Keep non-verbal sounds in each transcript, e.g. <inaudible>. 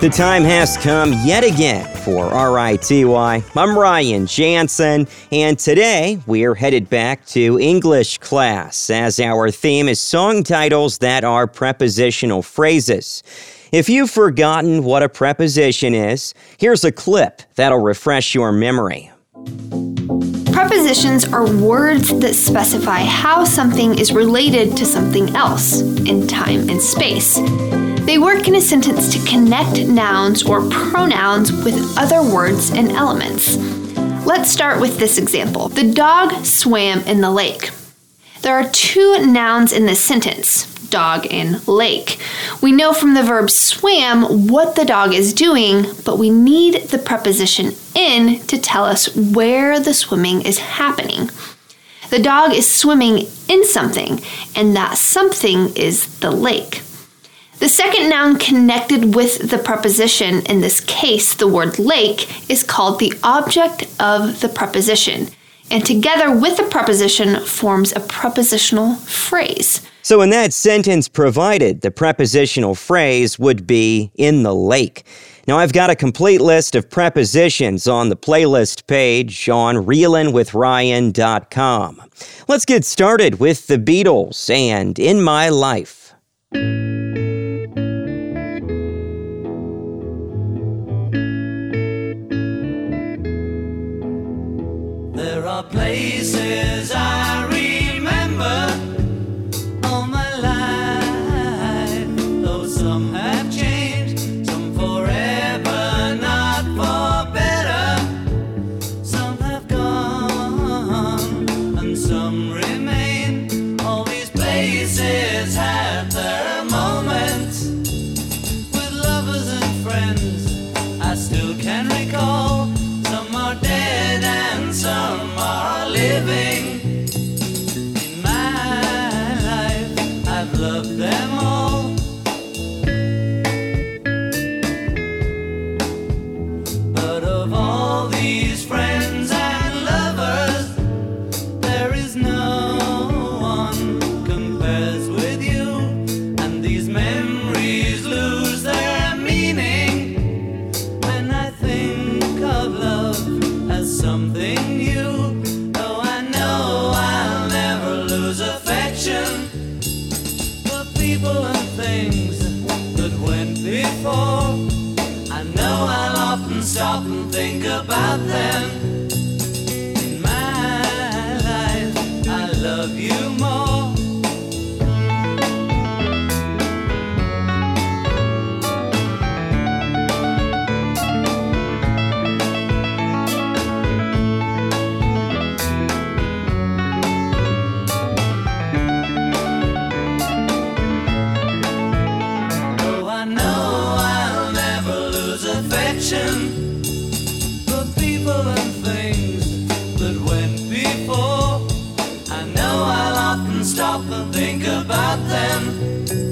The time has come yet again for RITY. I'm Ryan Jansen, and today we're headed back to English class as our theme is song titles that are prepositional phrases. If you've forgotten what a preposition is, here's a clip that'll refresh your memory. Prepositions are words that specify how something is related to something else in time and space. They work in a sentence to connect nouns or pronouns with other words and elements. Let's start with this example The dog swam in the lake. There are two nouns in this sentence dog and lake. We know from the verb swam what the dog is doing, but we need the preposition in to tell us where the swimming is happening. The dog is swimming in something, and that something is the lake. The second noun connected with the preposition, in this case, the word lake, is called the object of the preposition, and together with the preposition forms a prepositional phrase. So, in that sentence provided, the prepositional phrase would be in the lake. Now, I've got a complete list of prepositions on the playlist page on reelinwithryan.com. Let's get started with the Beatles and In My Life. Places somebody the way I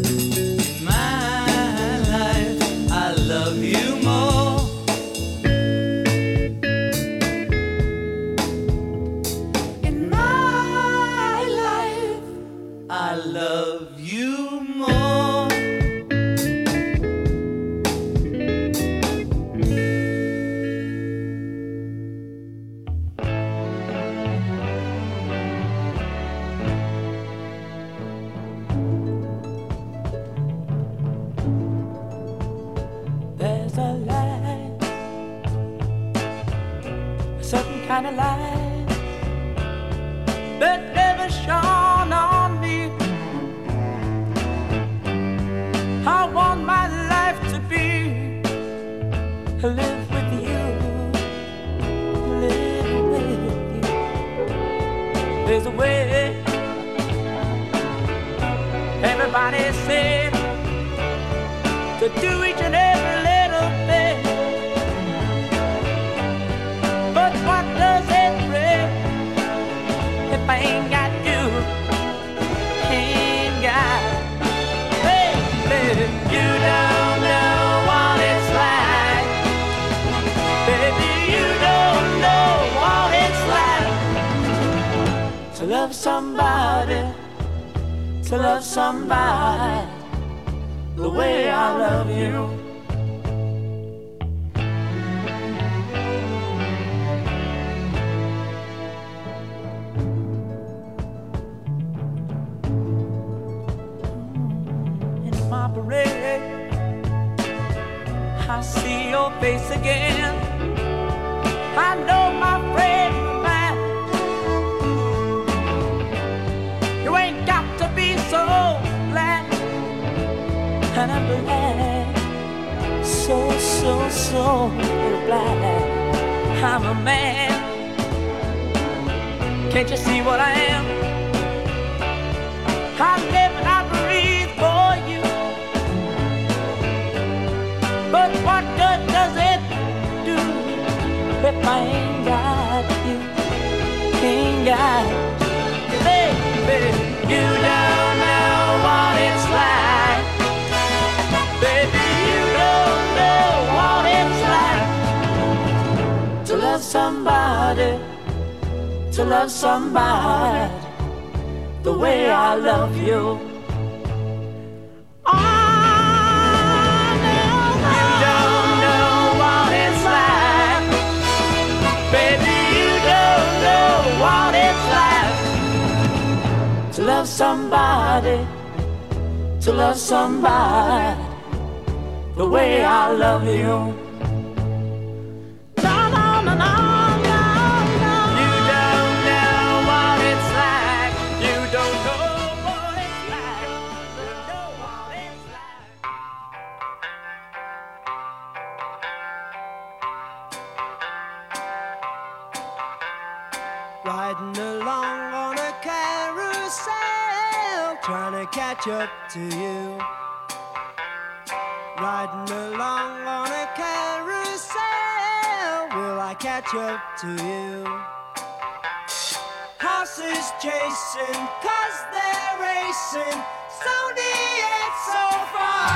racing, cause they're racing, so near, so far.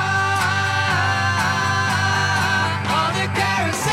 On the carousel.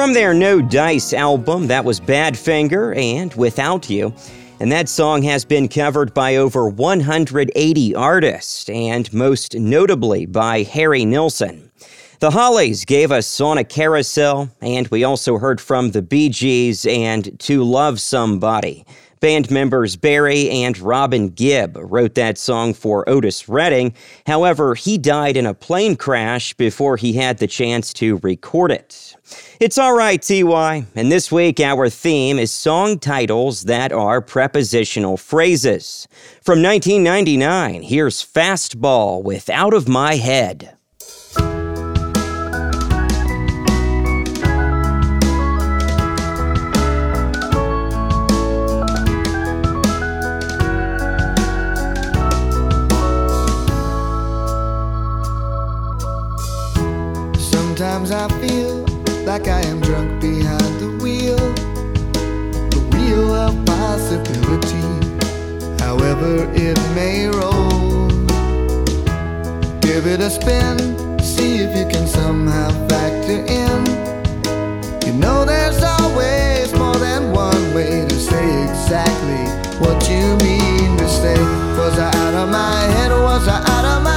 From their No Dice album, that was Badfinger and Without You. And that song has been covered by over 180 artists, and most notably by Harry Nilsson. The Hollies gave us On a Carousel, and we also heard from the Bee Gees and To Love Somebody. Band members Barry and Robin Gibb wrote that song for Otis Redding. However, he died in a plane crash before he had the chance to record it. It's all right, TY. And this week, our theme is song titles that are prepositional phrases. From 1999, here's Fastball with Out of My Head. Sometimes I feel like I am drunk behind the wheel, the wheel of possibility, however it may roll. Give it a spin, see if you can somehow factor in. You know there's always more than one way to say exactly what you mean to say. Was I out of my head? Was I out of my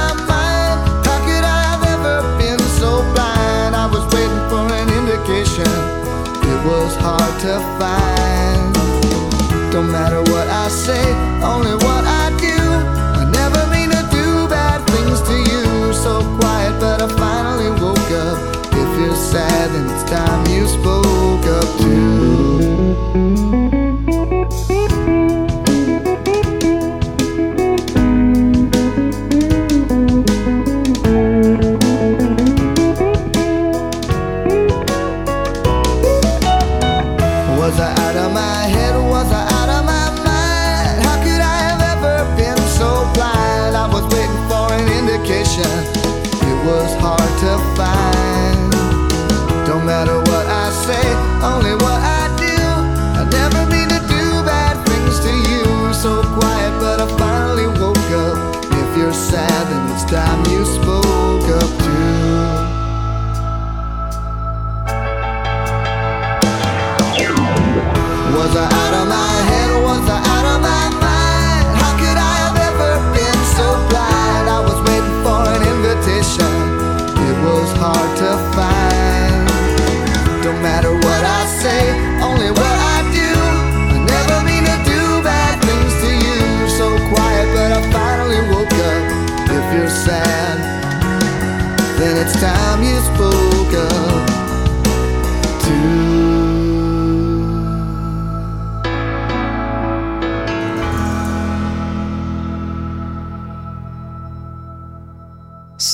vacation, it was hard to find. Don't matter what I say, only what I do. I never mean to do bad things to you. So quiet, but I finally woke up. If you're sad, then it's time you spoke up too.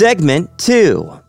Segment 2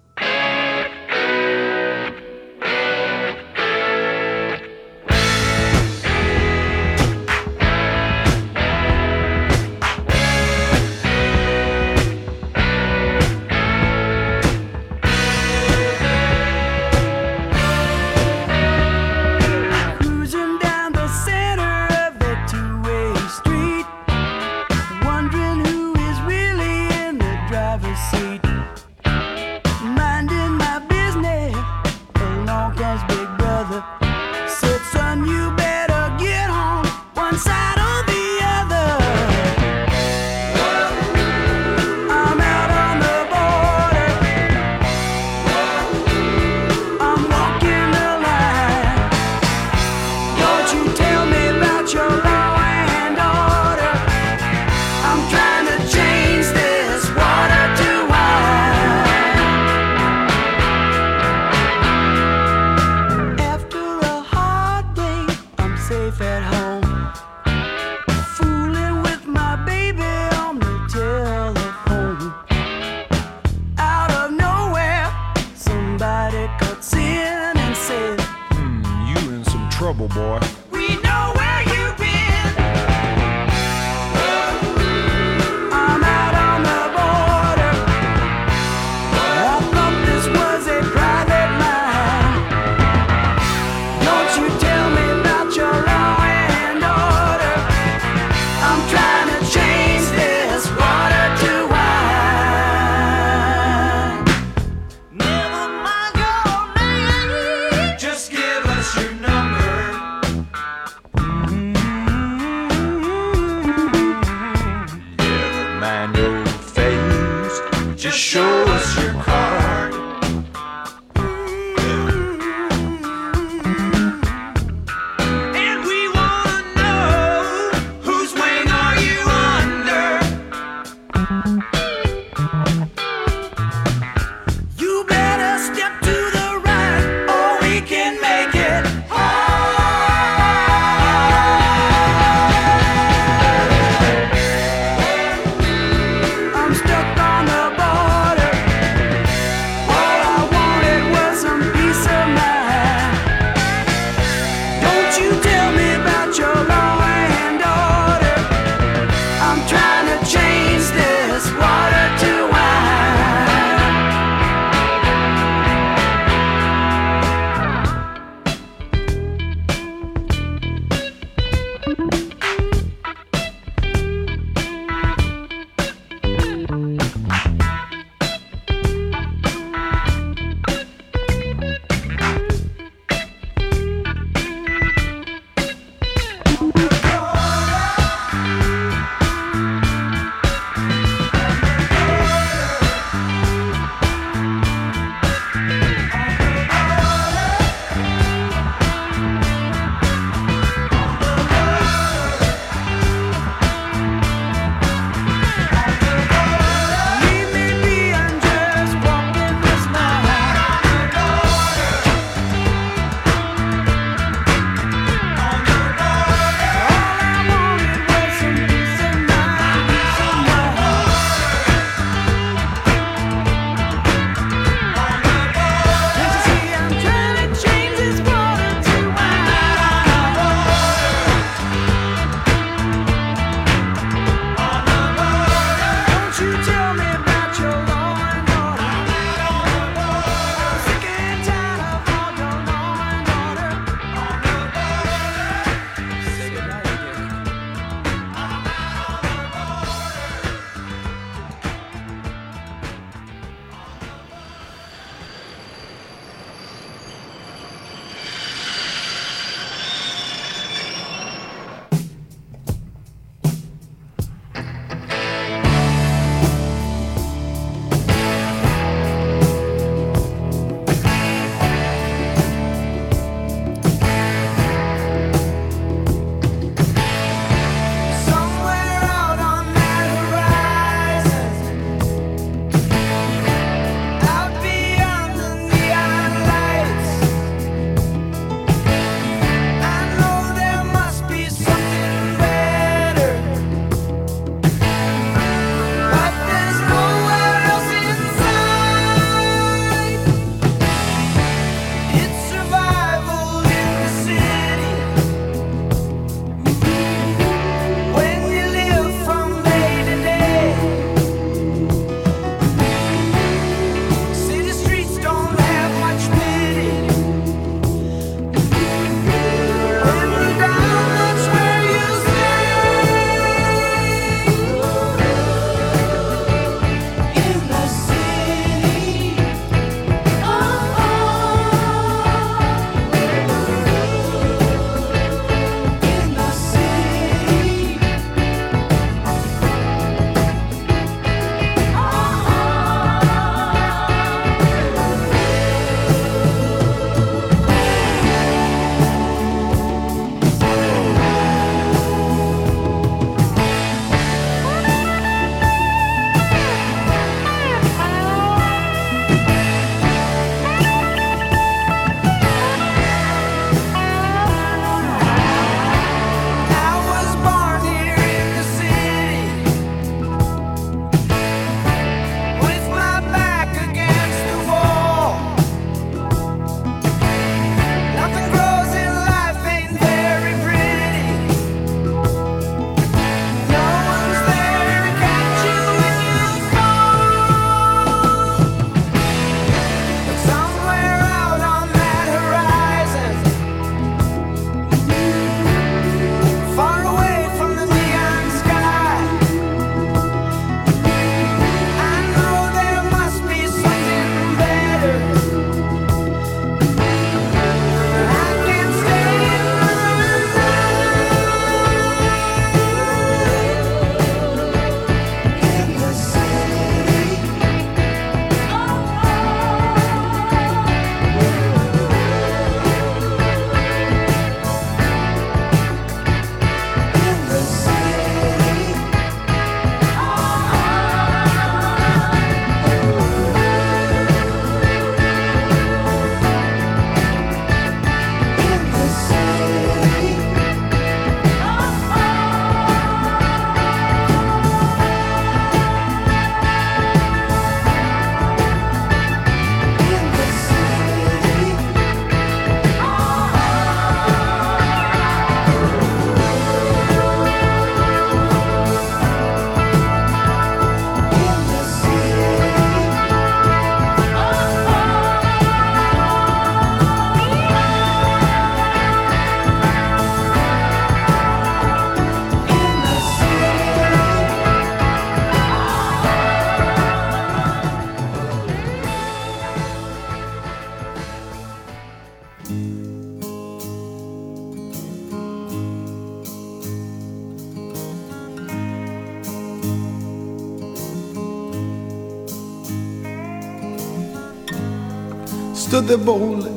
stood there boldly,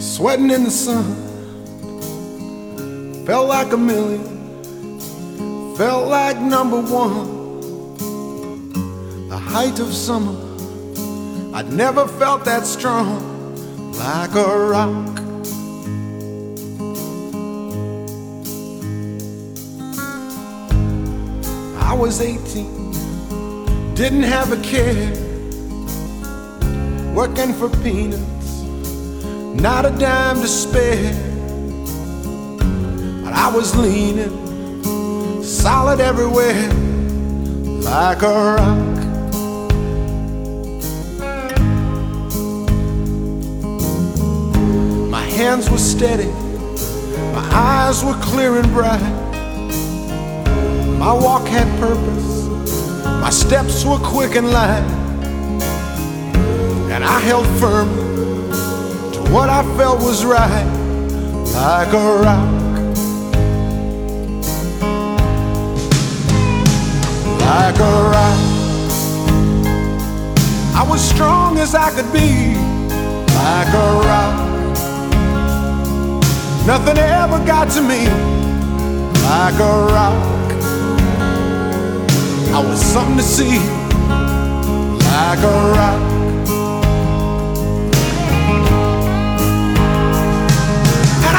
sweating in the sun. Felt like a million, felt like number one. The height of summer, I'd never felt that strong, like a rock. I was 18, didn't have a care, working for peanuts, not a dime to spare. But I was leaning, solid everywhere, like a rock. My hands were steady, my eyes were clear and bright. My walk had purpose, my steps were quick and light. And I held firm to what I felt was right, like a rock. Like a rock. I was strong as I could be, like a rock. Nothing ever got to me, like a rock. I was something to see, like a rock.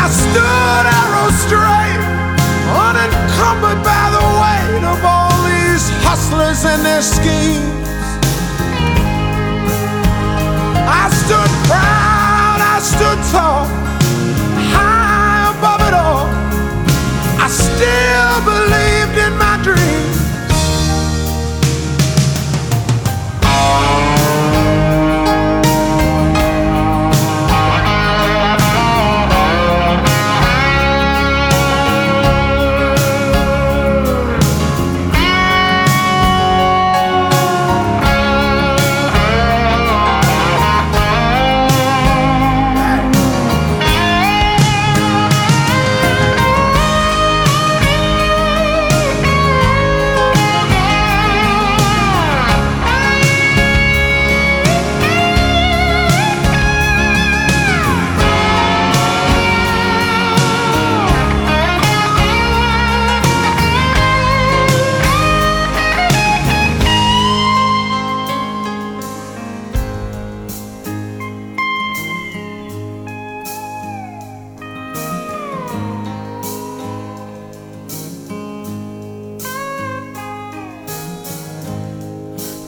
I stood arrow straight, unencumbered by the weight of all these hustlers and their schemes. I stood proud, I stood tall, high above it all. I still believed in my dreams.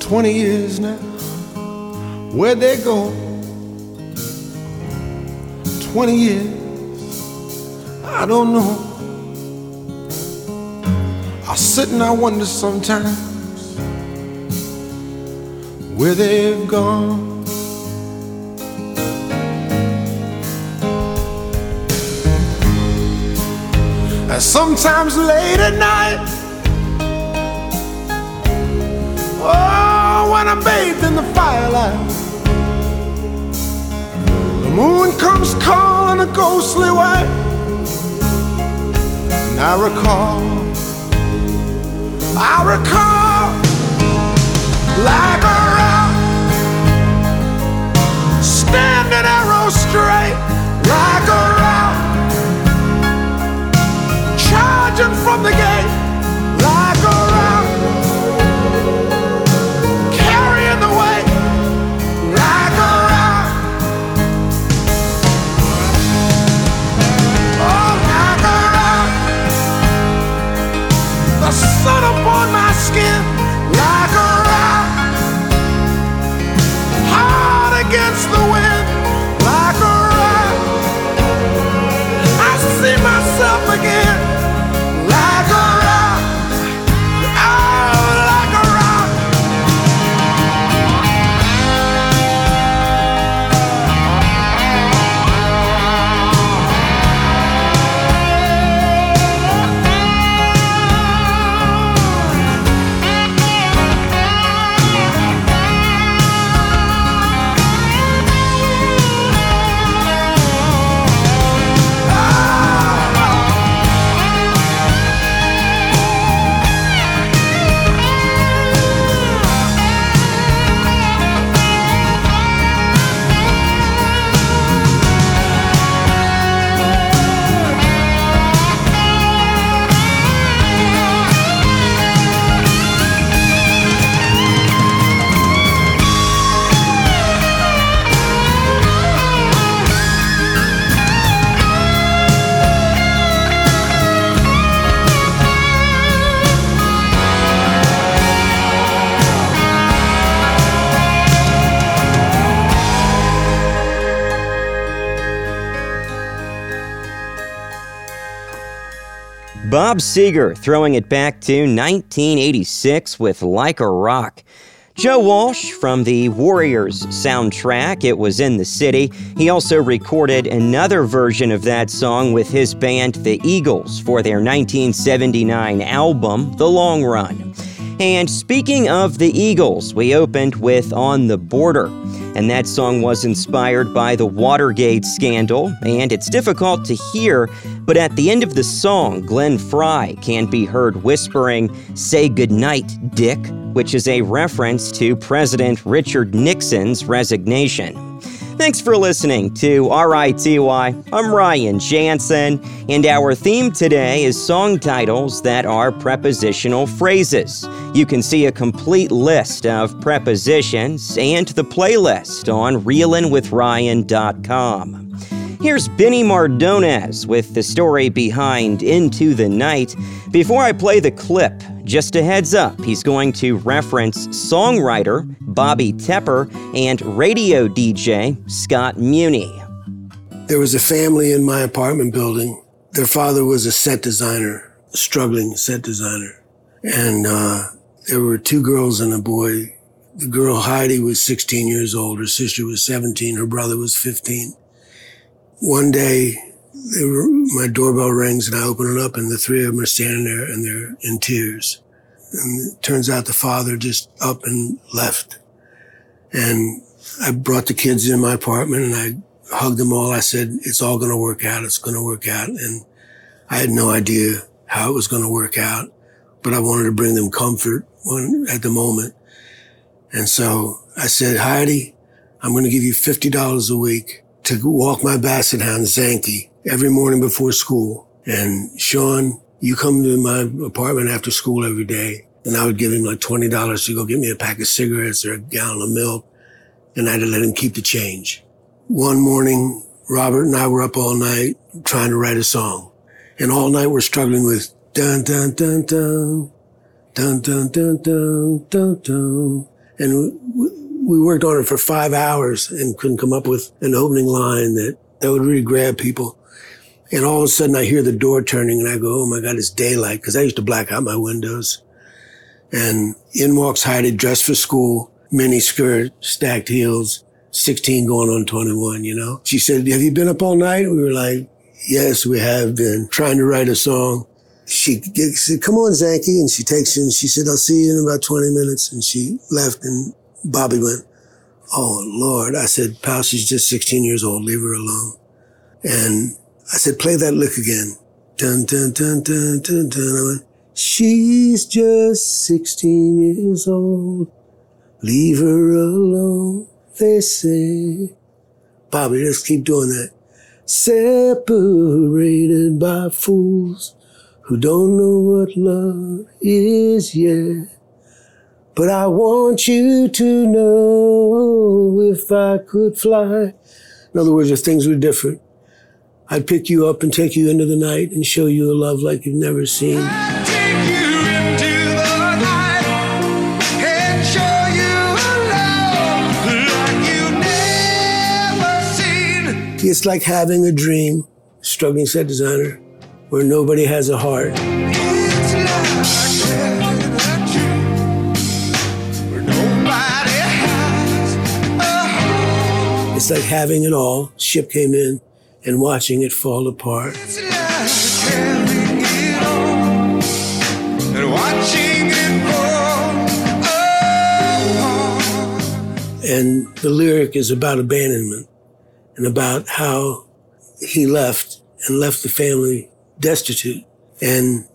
Twenty years now, where'd they go? Twenty years, I don't know. I sit and I wonder sometimes where they've gone. And sometimes late at night, when I'm bathed in the firelight, the moon comes calling a ghostly way. And I recall, I recall, like Bob Seger throwing it back to 1986 with Like a Rock. Joe Walsh from the Warriors soundtrack, It Was in the City. He also recorded another version of that song with his band, The Eagles, for their 1979 album, The Long Run. And speaking of the Eagles, we opened with On the Border. And that song was inspired by the Watergate scandal, and it's difficult to hear, but at the end of the song, Glenn Frey can be heard whispering, Say goodnight, Dick, which is a reference to President Richard Nixon's resignation. Thanks for listening to RITY. I'm Ryan Jansen, and our theme today is song titles that are prepositional phrases. You can see a complete list of prepositions and the playlist on reelinwithryan.com. Here's Benny Mardones with the story behind Into the Night. Before I play the clip, just a heads up, he's going to reference songwriter Bobby Tepper and radio DJ Scott Muni. There was a family in my apartment building. Their father was a set designer, a struggling set designer. And uh, there were two girls and a boy. The girl Heidi was 16 years old. Her sister was 17. Her brother was 15. One day, were, my doorbell rings and I open it up and the three of them are standing there and they're in tears. And it turns out the father just up and left. And I brought the kids in my apartment and I hugged them all. I said, it's all going to work out. It's going to work out. And I had no idea how it was going to work out, but I wanted to bring them comfort when, at the moment. And so I said, Heidi, I'm going to give you $50 a week to walk my basset hound Zanky every morning before school. And Sean, you come to my apartment after school every day. And I would give him like $20 to go get me a pack of cigarettes or a gallon of milk. And I'd let him keep the change. One morning, Robert and I were up all night trying to write a song. And all night we're struggling with dun dun dun dun, dun dun dun dun dun dun. And we, worked on it for five hours and couldn't come up with an opening line that, that would really grab people. And all of a sudden I hear the door turning and I go, Oh my God, it's daylight. Cause I used to black out my windows. And in walks Heidi dressed for school, mini skirt, stacked heels, 16 going on 21, you know? She said, have you been up all night? We were like, yes, we have been trying to write a song. She said, come on, Zanky. And she takes you and she said, I'll see you in about 20 minutes. And she left and Bobby went, Oh Lord. I said, pal, she's just 16 years old. Leave her alone. And I said, play that lick again. Dun, dun, dun, dun, dun, dun. I went, she's just 16 years old. Leave her alone, they say. Bobby, let's keep doing that. Separated by fools who don't know what love is yet. But I want you to know if I could fly. In other words, if things were different, I'd pick you up and take you into the night and show you a love like you've never seen. Take you into the night and show you a love like you've never seen. It's like having a dream, struggling set designer, where nobody has a heart. It's like having it all. Ship came in and watching it fall apart. It's like having it all and watching it fall apart. And the lyric is about abandonment and about how he left and left the family destitute. And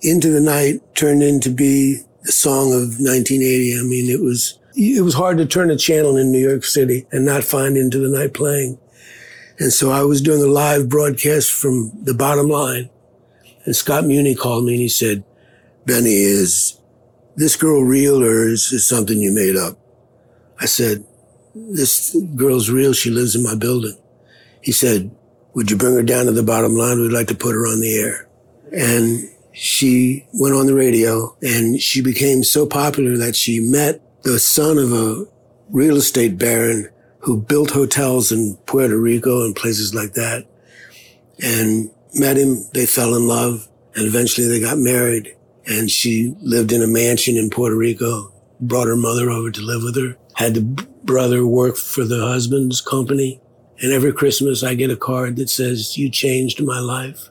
Into the Night turned into be the song of 1980. I mean, it was, it was hard to turn a channel in New York City and not find Into the Night playing. And so I was doing a live broadcast from the bottom line. And Scott Muni called me and he said, Benny, is this girl real or is this something you made up? I said, this girl's real. She lives in my building. He said, would you bring her down to the bottom line? We'd like to put her on the air. And she went on the radio and she became so popular that she met the son of a real estate baron who built hotels in Puerto Rico and places like that and met him. They fell in love and eventually they got married and she lived in a mansion in Puerto Rico, brought her mother over to live with her, had the brother work for the husband's company. And every Christmas I get a card that says, you changed my life.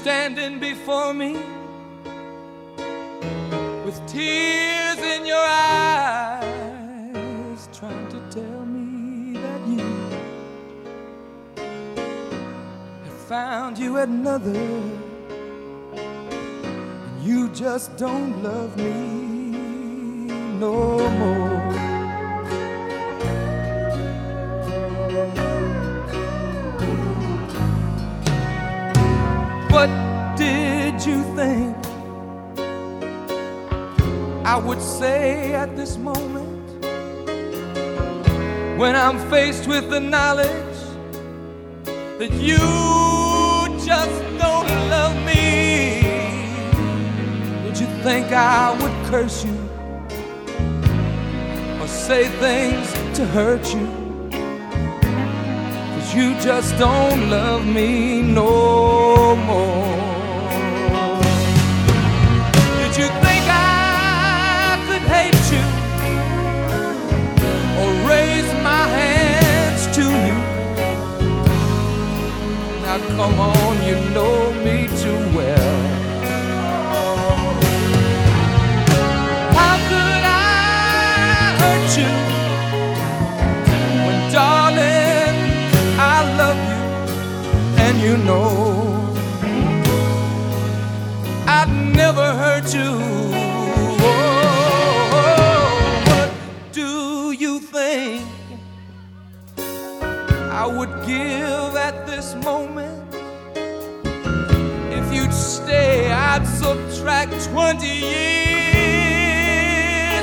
standing before me with tears in your eyes, trying to tell me that you have found you another, and you just don't love me no more. I would say at this moment when I'm faced with the knowledge that you just don't love me? Did you think I would curse you or say things to hurt you? Cause you just don't love me no more. Come on, you know me too well. How could I hurt you when, darling, I love you and you know I'd never hurt you? Oh, what do you think I would give I'd subtract 20 years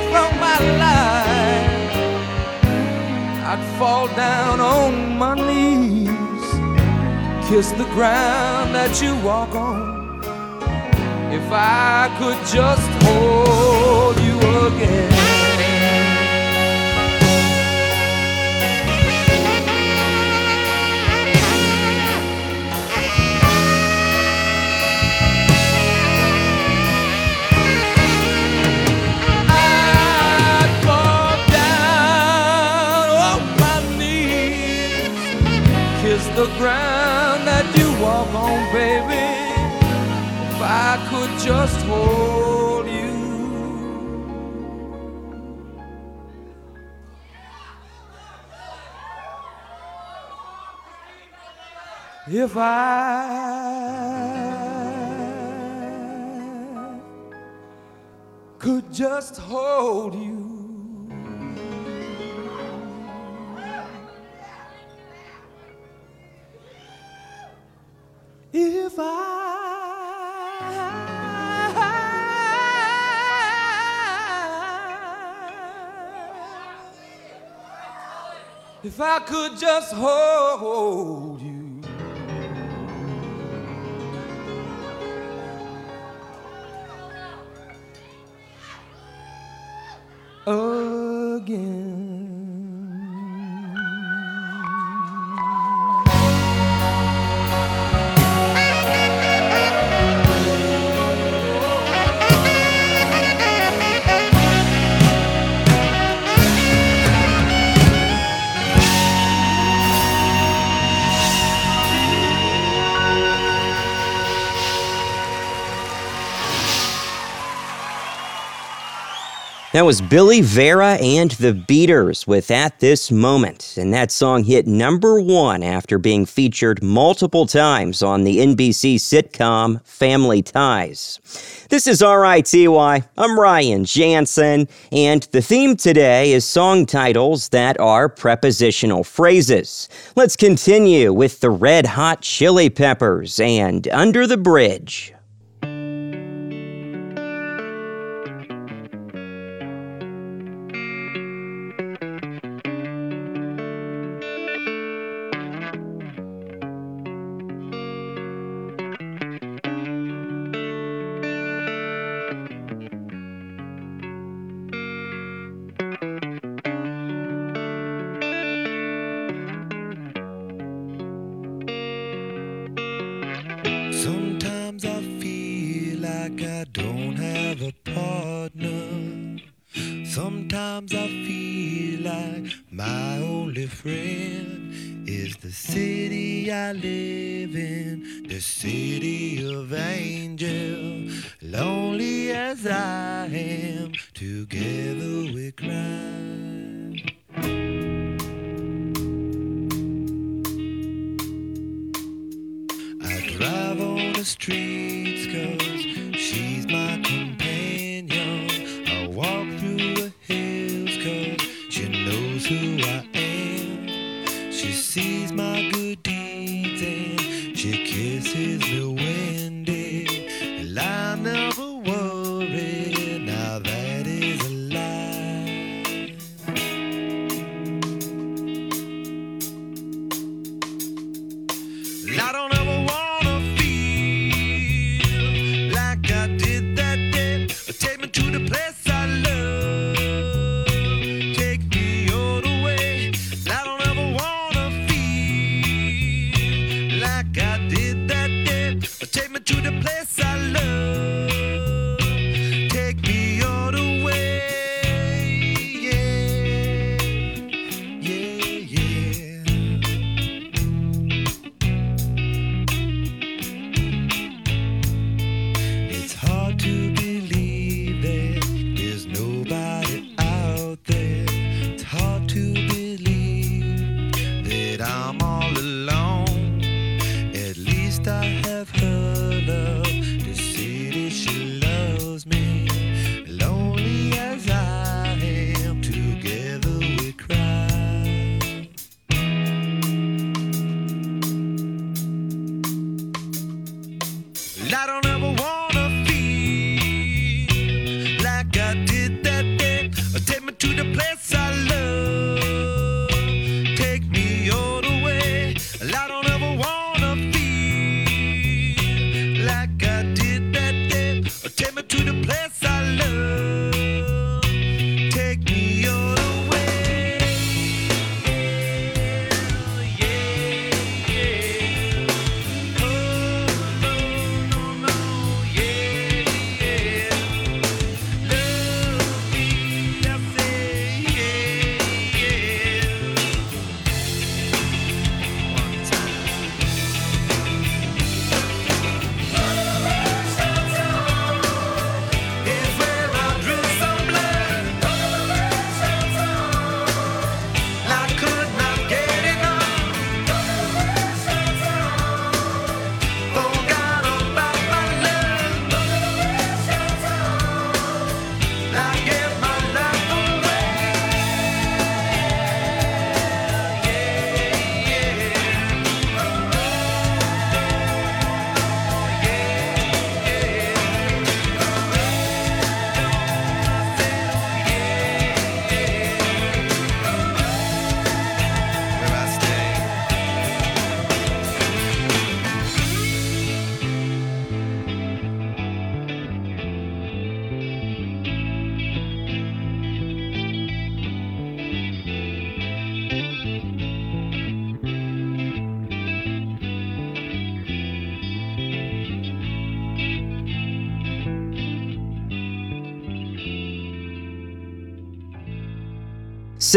from my life. I'd fall down on my knees, kiss the ground that you walk on. If I could just hold you again. Ground that you walk on, baby. If I could just hold you. If I could just hold you. If I could just hold That was Billy Vera and the Beaters with At This Moment. And that song hit number one after being featured multiple times on the NBC sitcom Family Ties. This is RITY. I'm Ryan Jansen, and the theme today is song titles that are prepositional phrases. Let's continue with the Red Hot Chili Peppers and Under the Bridge.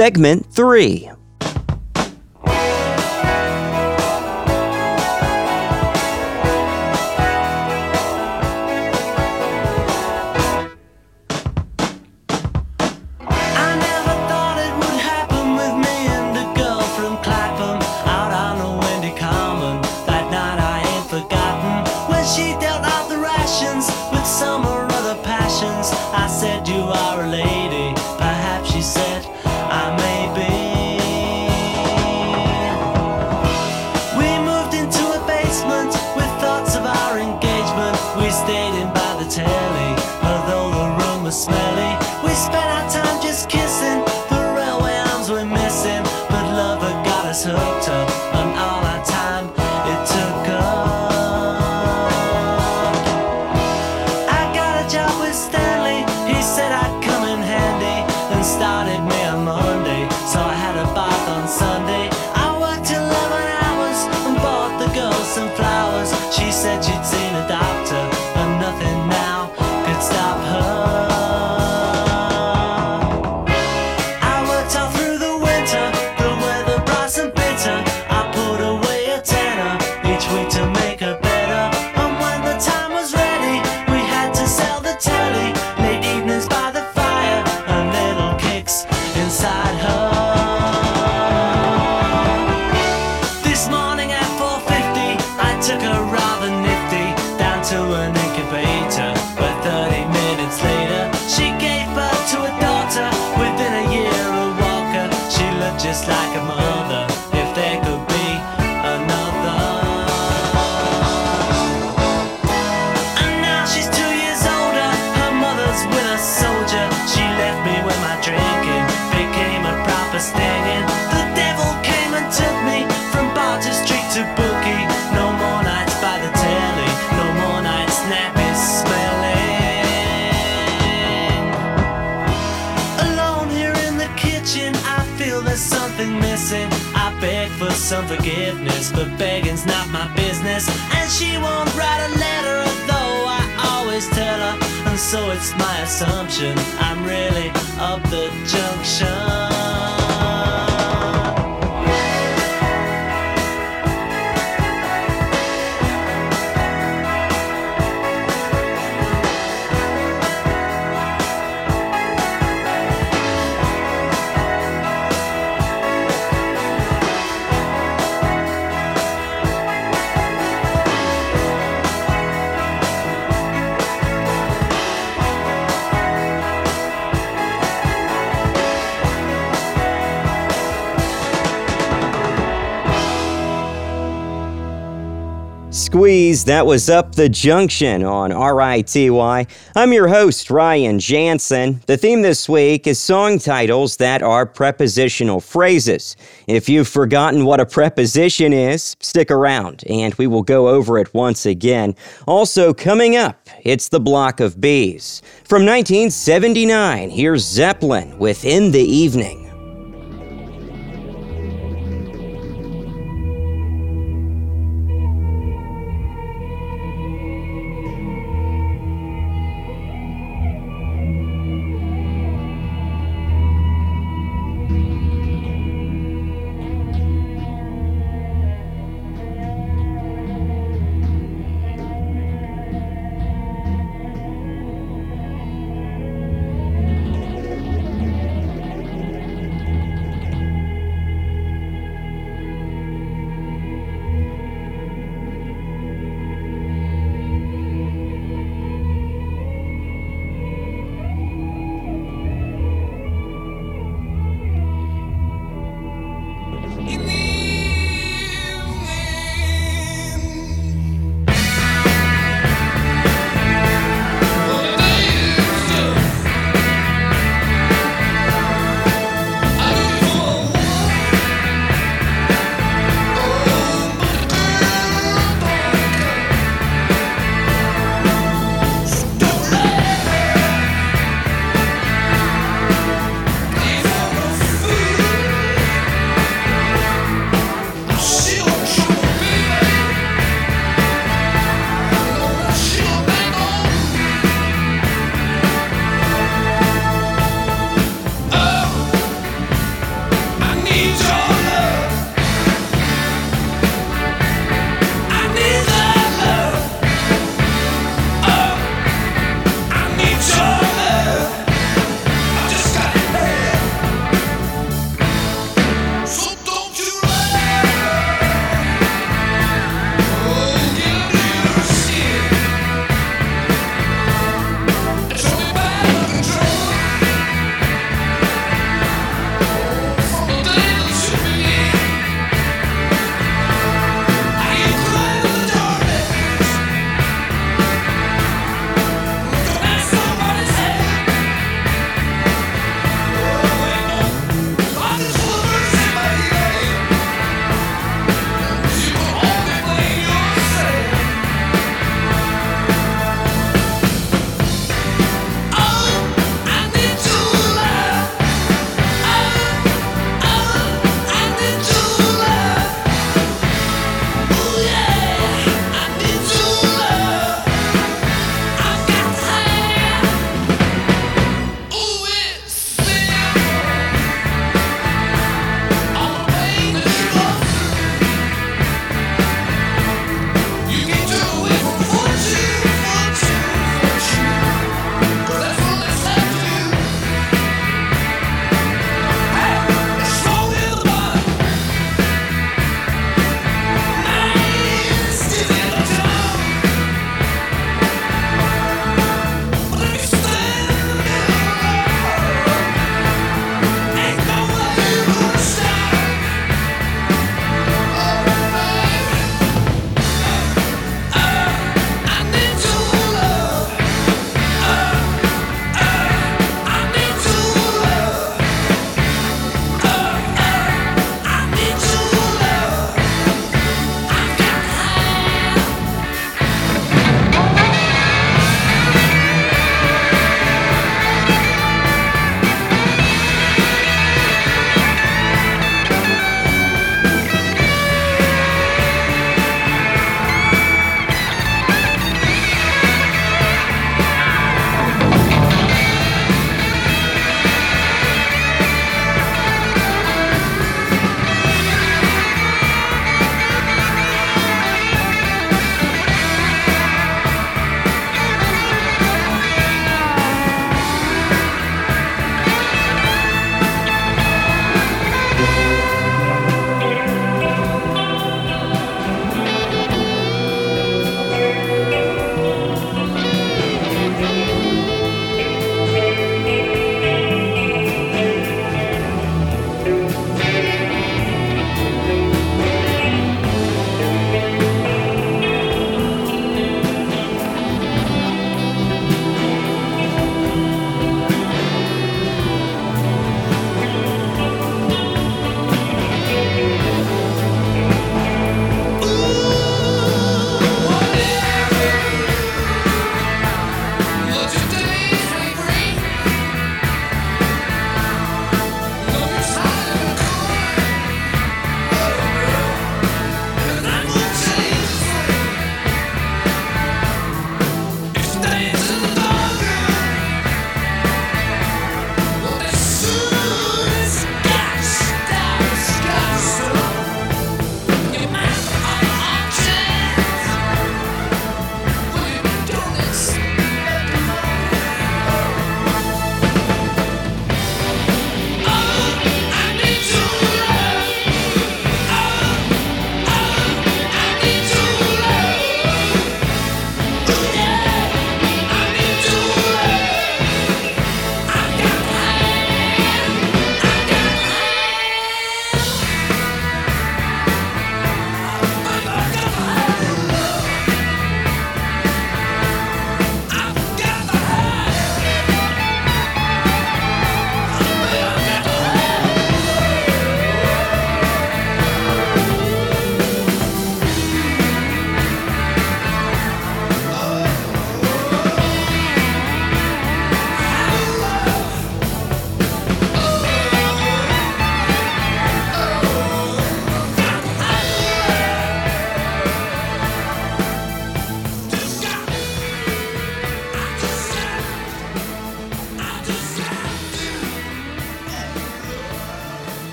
Segment 3. Some forgiveness, but begging's not my business. And she won't write a letter, although I always tell her. And so it's my assumption I'm really up the junction. That was Up the Junction on RITY. I'm your host, Ryan Jansen. The theme this week is song titles that are prepositional phrases. If you've forgotten what a preposition is, stick around and we will go over it once again. Also, coming up, it's the block of bees. From 1979, here's Zeppelin with In the Evening.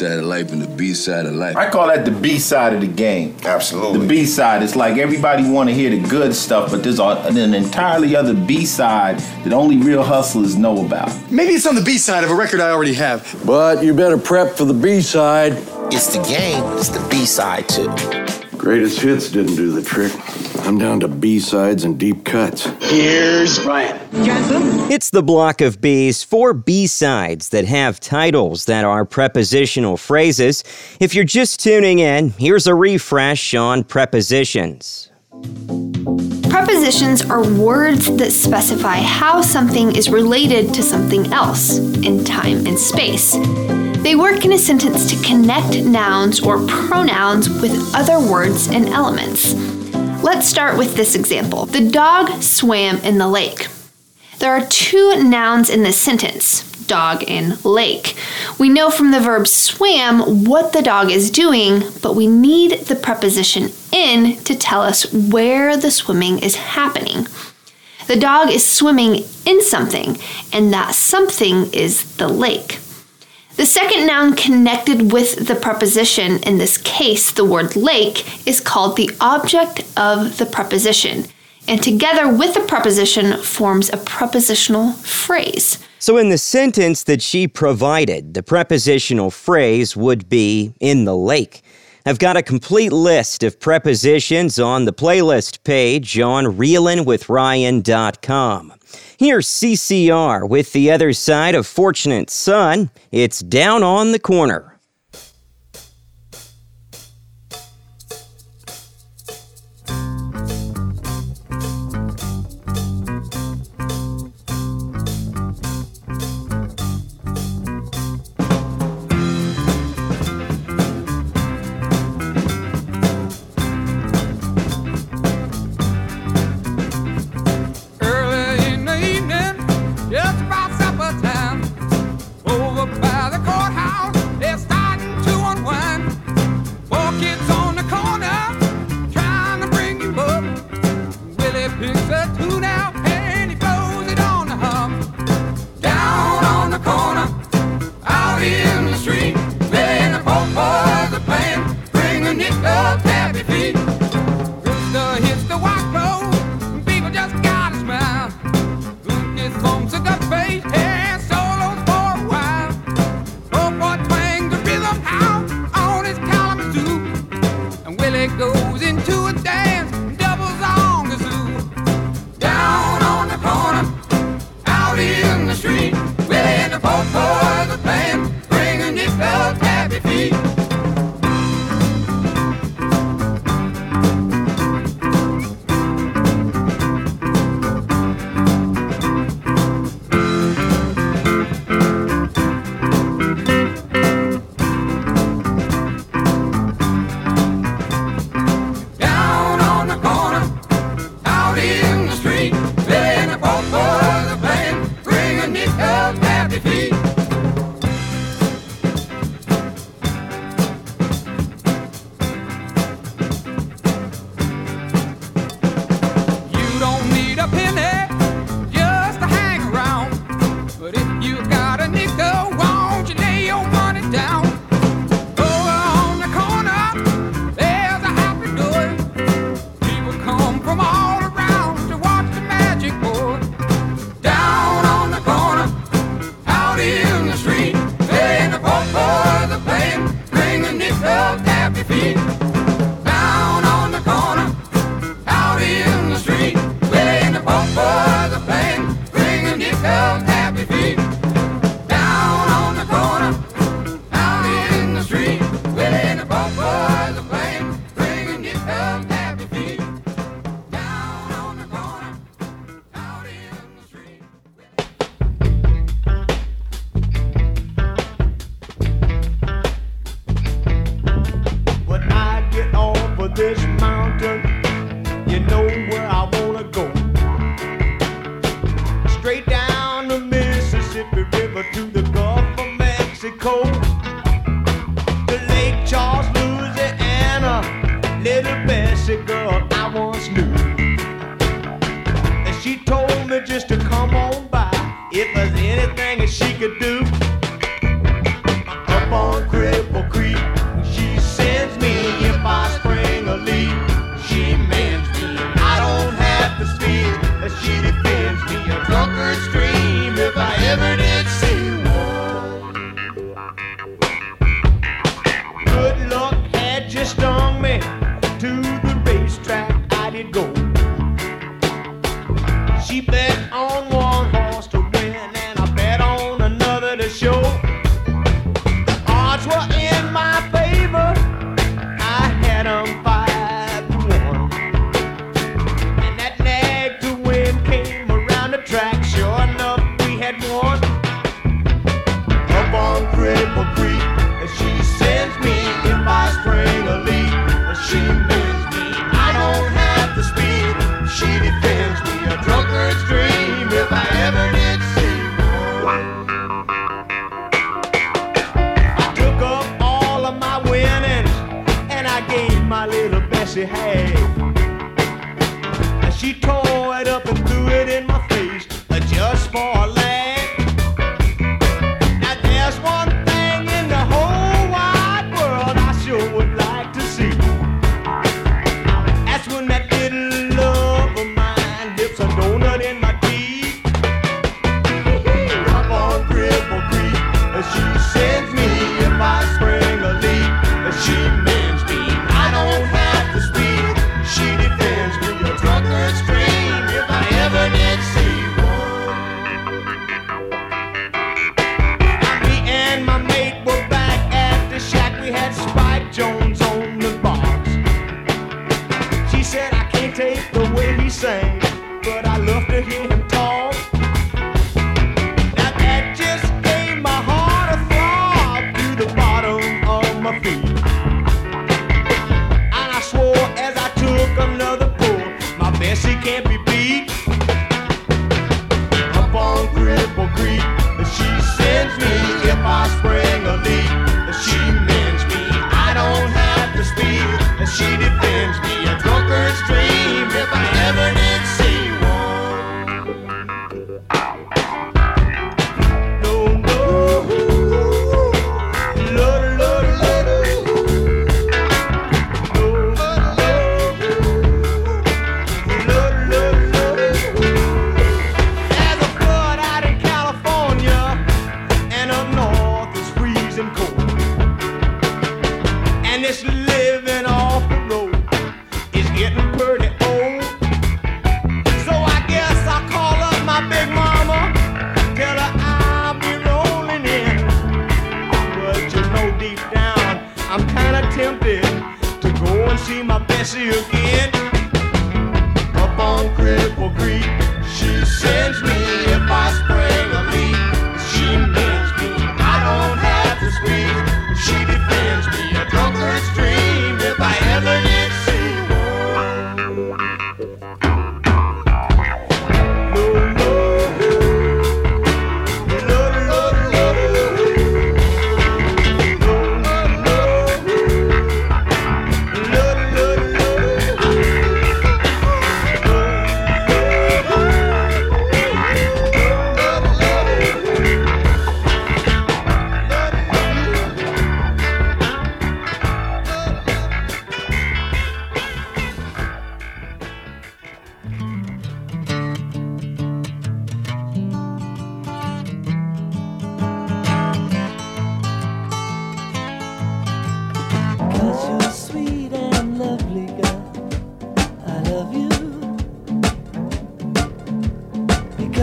Side of life and the B side of life. I call that the B side of the game. Absolutely. The B side. It's like everybody want to hear the good stuff, but there's a- an entirely other B side that only real hustlers know about. Maybe it's on the B side of a record I already have. But you better prep for the B side. It's the game, it's the B side too. Greatest hits didn't do the trick. I'm down to B sides and deep cuts. Here's Brian. It's the block of B's four B sides that have titles that are prepositional phrases. If you're just tuning in, here's a refresh on prepositions. Prepositions are words that specify how something is related to something else in time and space. They work in a sentence to connect nouns or pronouns with other words and elements. Let's start with this example. The dog swam in the lake. There are two nouns in this sentence dog and lake. We know from the verb swam what the dog is doing, but we need the preposition in to tell us where the swimming is happening. The dog is swimming in something, and that something is the lake. The second noun connected with the preposition, in this case the word lake, is called the object of the preposition, and together with the preposition forms a prepositional phrase. So, in the sentence that she provided, the prepositional phrase would be in the lake. I've got a complete list of prepositions on the playlist page on reelinwithryan.com. Here's CCR with the other side of Fortunate Son. It's down on the corner. Willie goes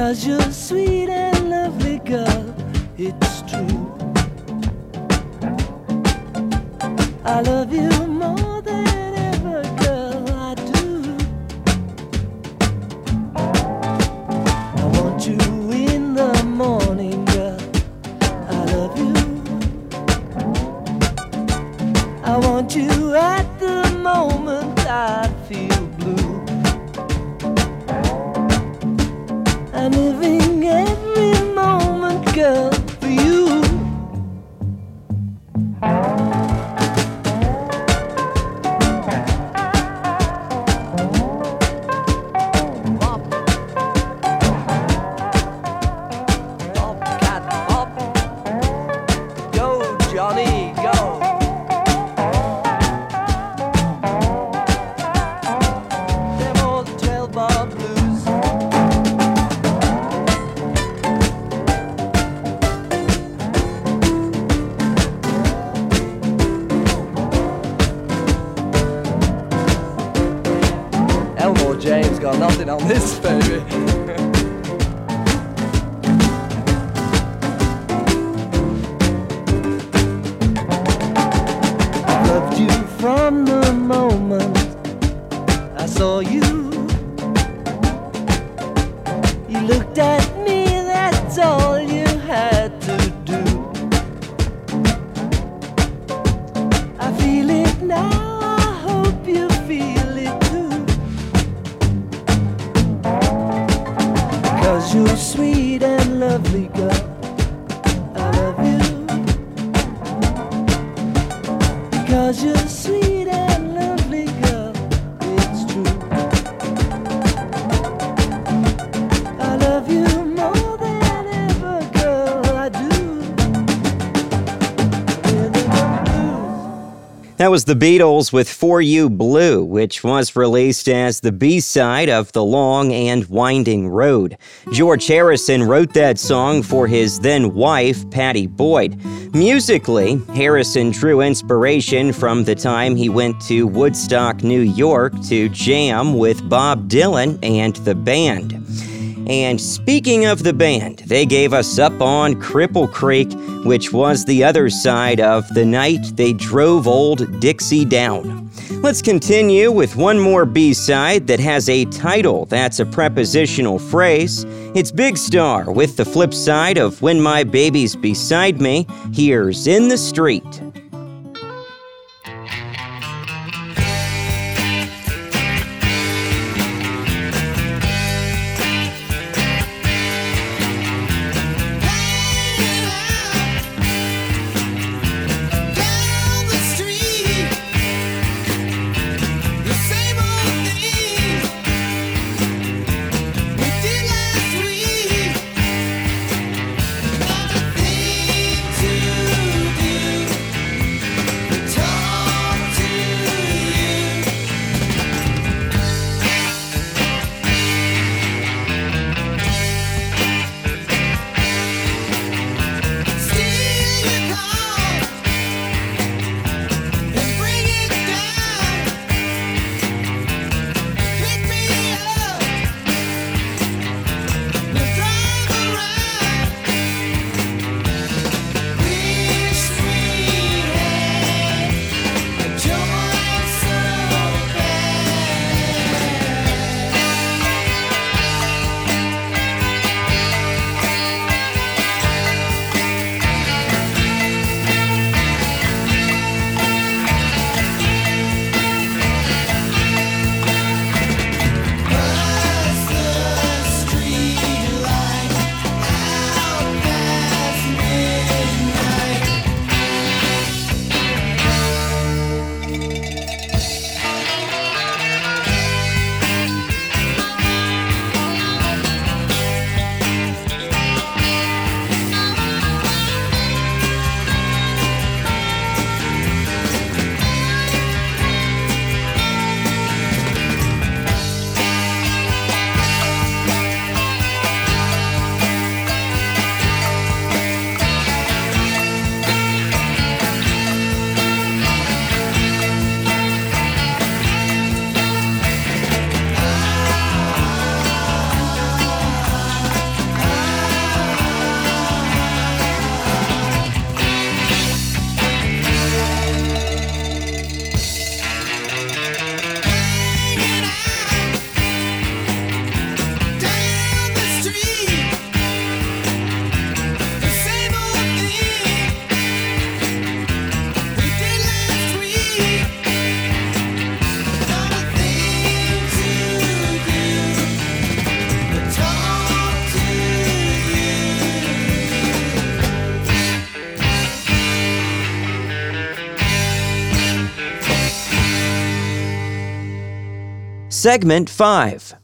Because you're got nothing on this, baby. <laughs> was the Beatles with For You Blue, which was released as the B side of The Long and Winding Road. George Harrison wrote that song for his then wife, Pattie Boyd. Musically, Harrison drew inspiration from the time he went to Woodstock, New York to jam with Bob Dylan and the band. And speaking of the band, they gave us up on Cripple Creek, which was the other side of the night they drove old Dixie down. Let's continue with one more B side that has a title that's a prepositional phrase. It's Big Star with the flip side of When My Baby's Beside Me. Here's In the Street. Segment 5.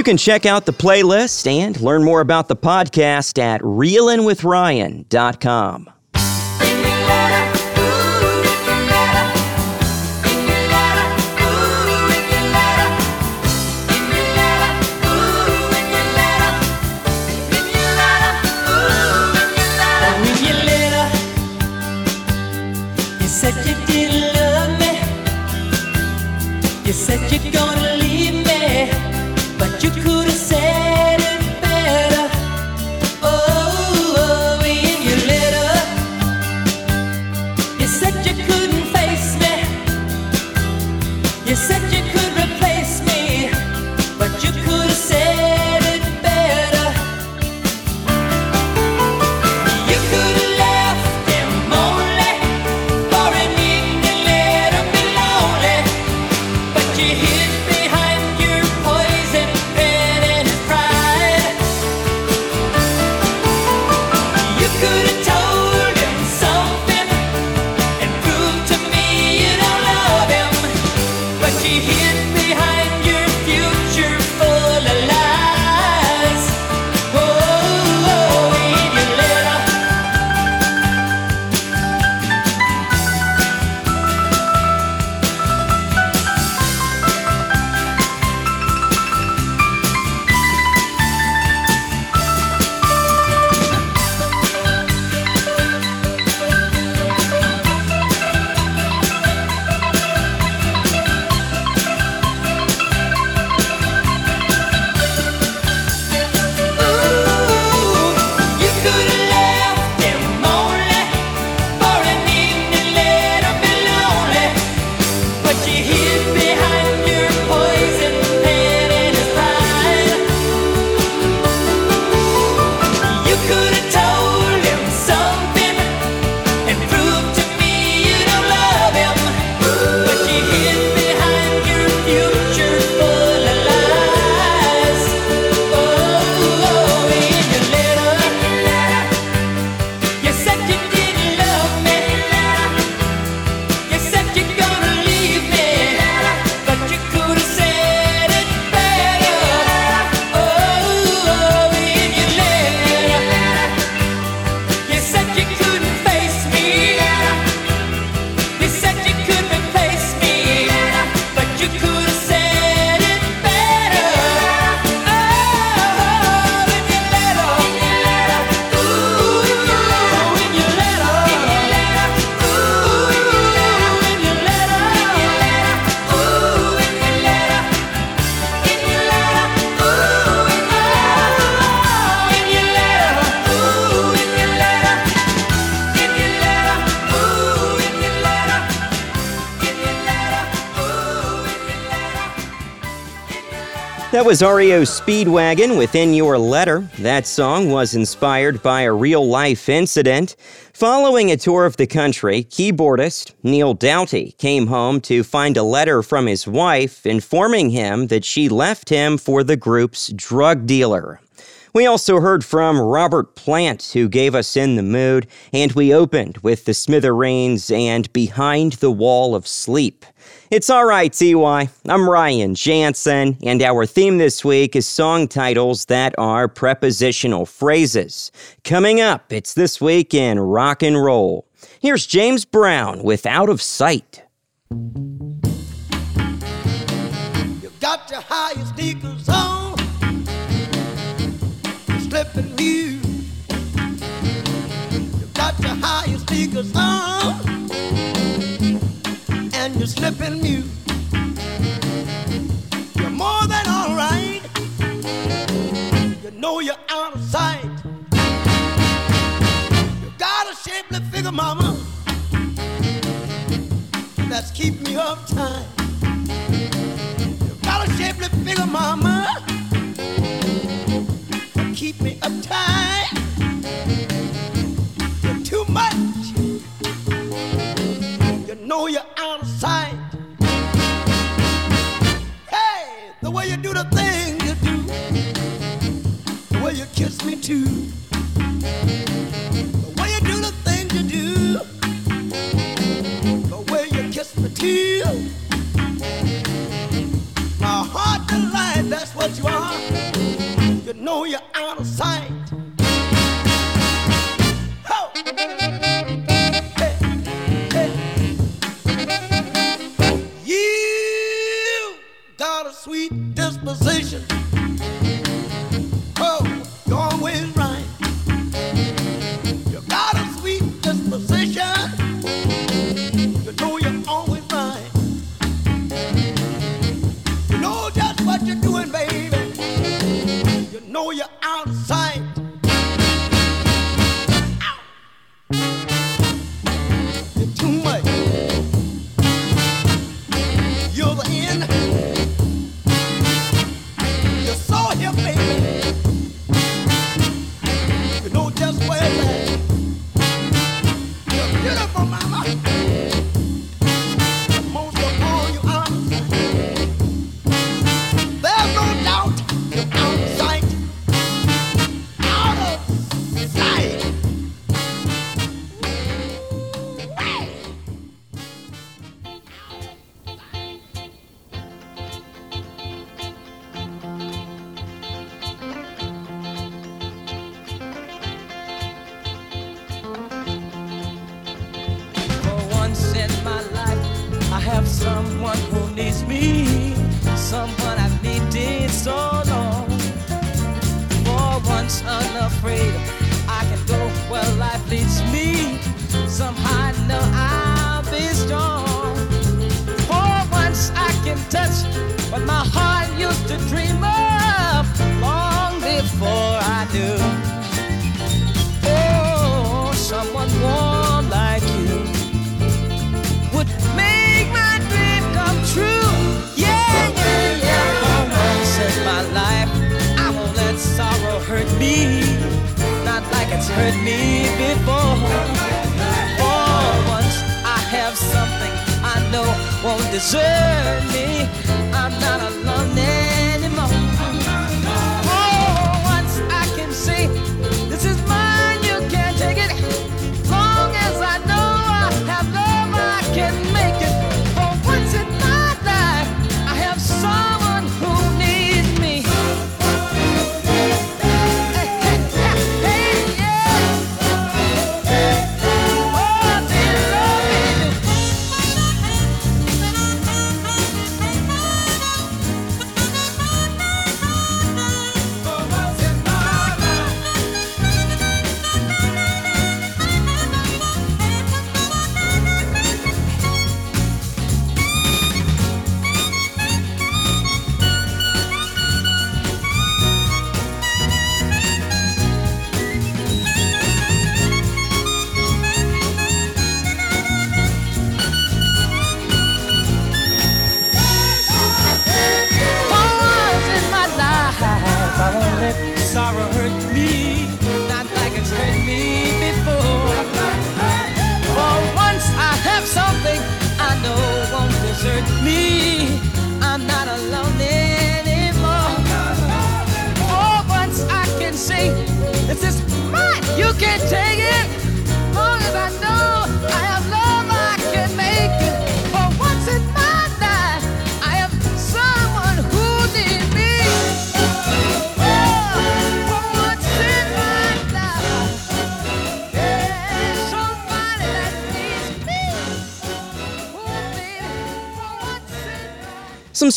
You can check out the playlist and learn more about the podcast at reelinwithryan.com. was REO Speedwagon with In Your Letter. That song was inspired by a real life incident. Following a tour of the country, keyboardist Neal Doughty came home to find a letter from his wife informing him that she left him for the group's drug dealer. We also heard from Robert Plant, who gave us In the Mood, and we opened with the Smithereens and Behind the Wall of Sleep. It's alright, TY. I'm Ryan Jansen, and our theme this week is song titles that are prepositional phrases. Coming up, it's This Week in Rock and Roll. Here's James Brown with Out of Sight. You got your higher sneakers on, slipping you. You got your higher sneakers on, you're slipping mute. You're more than alright. You know you're out of sight. You got a shapely figure, mama. That's keeping me uptight. Got a shapely figure, mama. Keep me uptight. You're too much. You know you're out me too. The way you do the things you do, the way you kiss me too. My heart delight, that's what you are. You know you're out of sight. sweet disposition.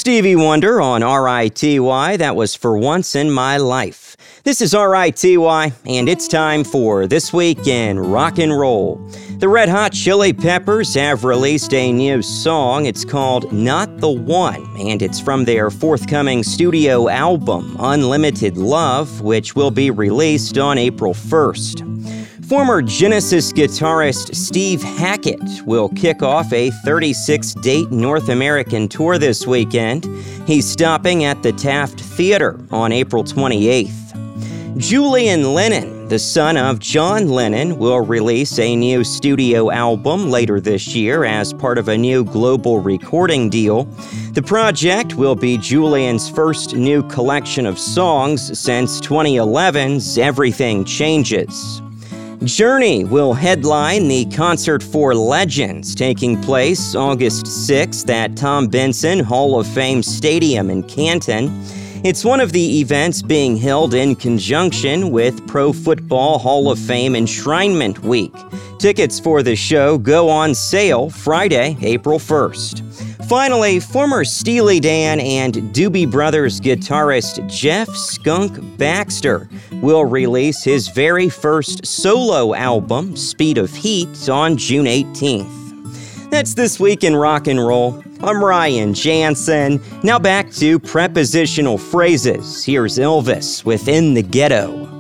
Stevie Wonder on RITY. That was for once in my life. This is RITY, and it's time for This Week in Rock and Roll. The Red Hot Chili Peppers have released a new song. It's called Not the One, and it's from their forthcoming studio album, Unlimited Love, which will be released on April 1st. Former Genesis guitarist Steve Hackett will kick off a 36 date North American tour this weekend. He's stopping at the Taft Theater on April 28th. Julian Lennon, the son of John Lennon, will release a new studio album later this year as part of a new global recording deal. The project will be Julian's first new collection of songs since 2011's Everything Changes. Journey will headline the Concert for Legends taking place August 6th at Tom Benson Hall of Fame Stadium in Canton. It's one of the events being held in conjunction with Pro Football Hall of Fame Enshrinement Week. Tickets for the show go on sale Friday, April 1st. Finally, former Steely Dan and Doobie Brothers guitarist Jeff Skunk Baxter will release his very first solo album, Speed of Heat, on June 18th. That's this week in rock and roll. I'm Ryan Jansen. Now back to prepositional phrases. Here's Elvis with In the Ghetto.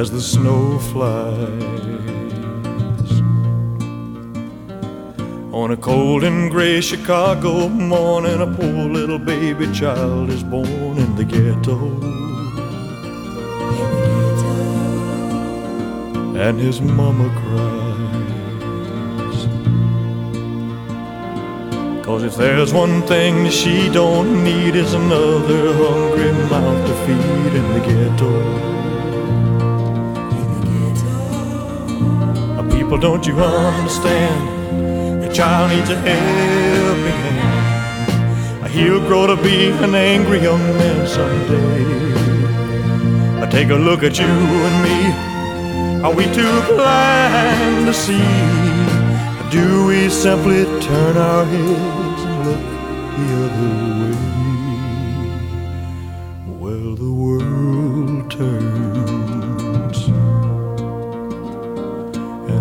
As the snow flies. On a cold and gray Chicago morning, a poor little baby child is born in the ghetto. and his mama cries. Cause if there's one thing she don't need is another hungry mouth to feed in the ghetto. People, don't you understand? The child needs a helping hand. He'll grow to be an angry young man someday. Take a look at you and me. Are we too blind to see? Do we simply turn our heads and look the other way? Well, the world turns.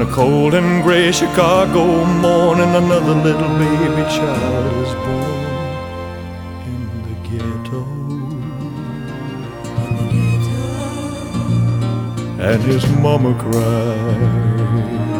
on a cold and gray Chicago morning, another little baby child is born in the ghetto. and his mama cried.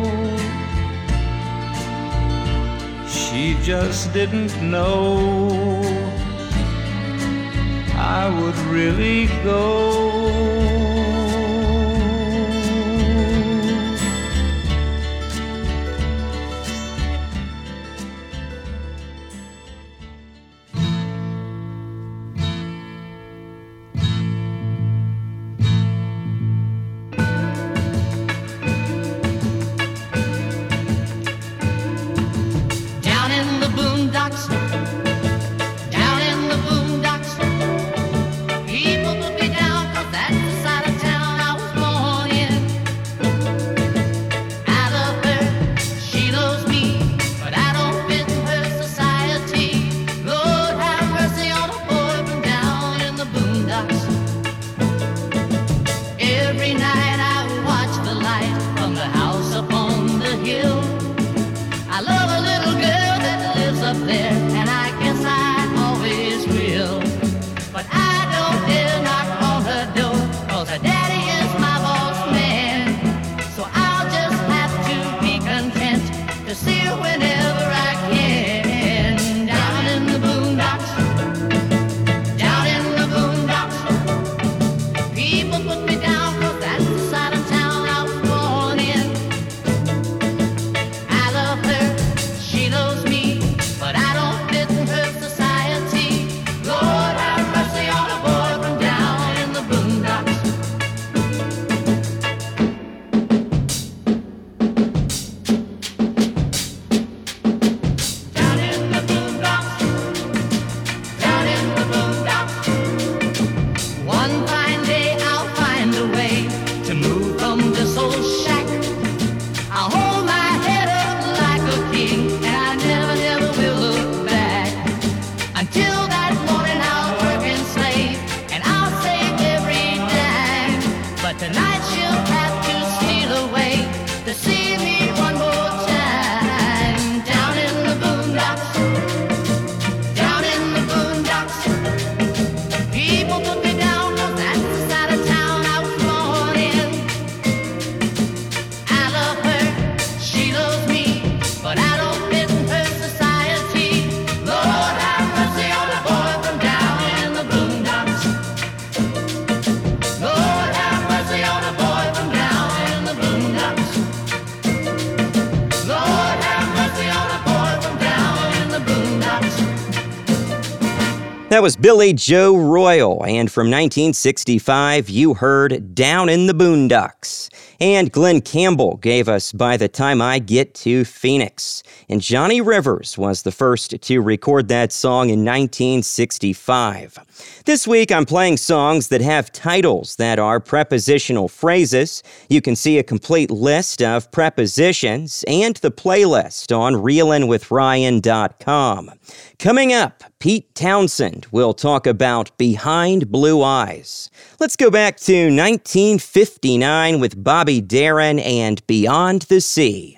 Just didn't know I would really go. That was Billy Joe Royal, and from 1965, you heard Down in the Boondocks. And Glen Campbell gave us By the Time I Get to Phoenix. And Johnny Rivers was the first to record that song in 1965. This week, I'm playing songs that have titles that are prepositional phrases. You can see a complete list of prepositions and the playlist on reelinwithryan.com. Coming up, Pete Townshend will talk about Behind Blue Eyes. Let's go back to 1959 with Bobby Darin and Beyond the Sea.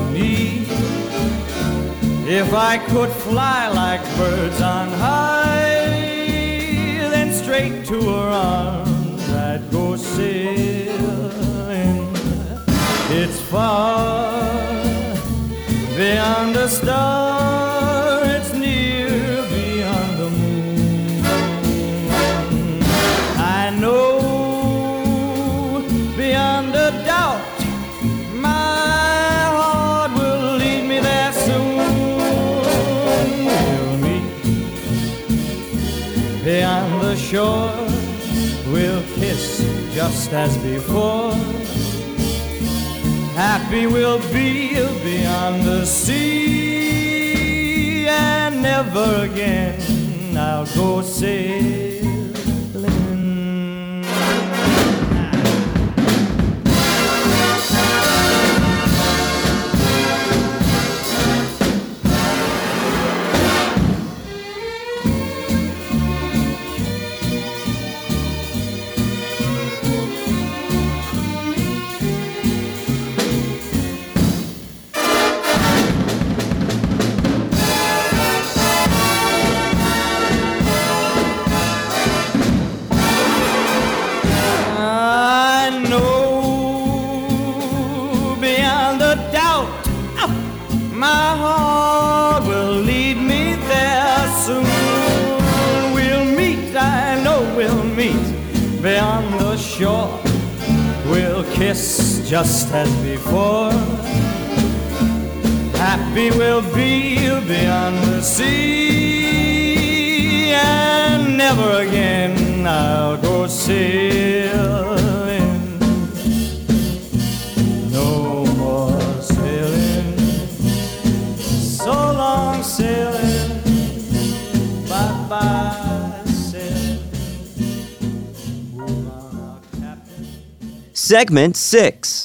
If I could fly like birds on high, then straight to her arms I'd go sailing. It's far beyond a star, just as before. Happy we'll be beyond the sea, and never again I'll go sailing. As before. Happy we'll be beyond the sea, and never again I'll go sailing. No more sailing. So long sailing. Bye bye. Segment 6.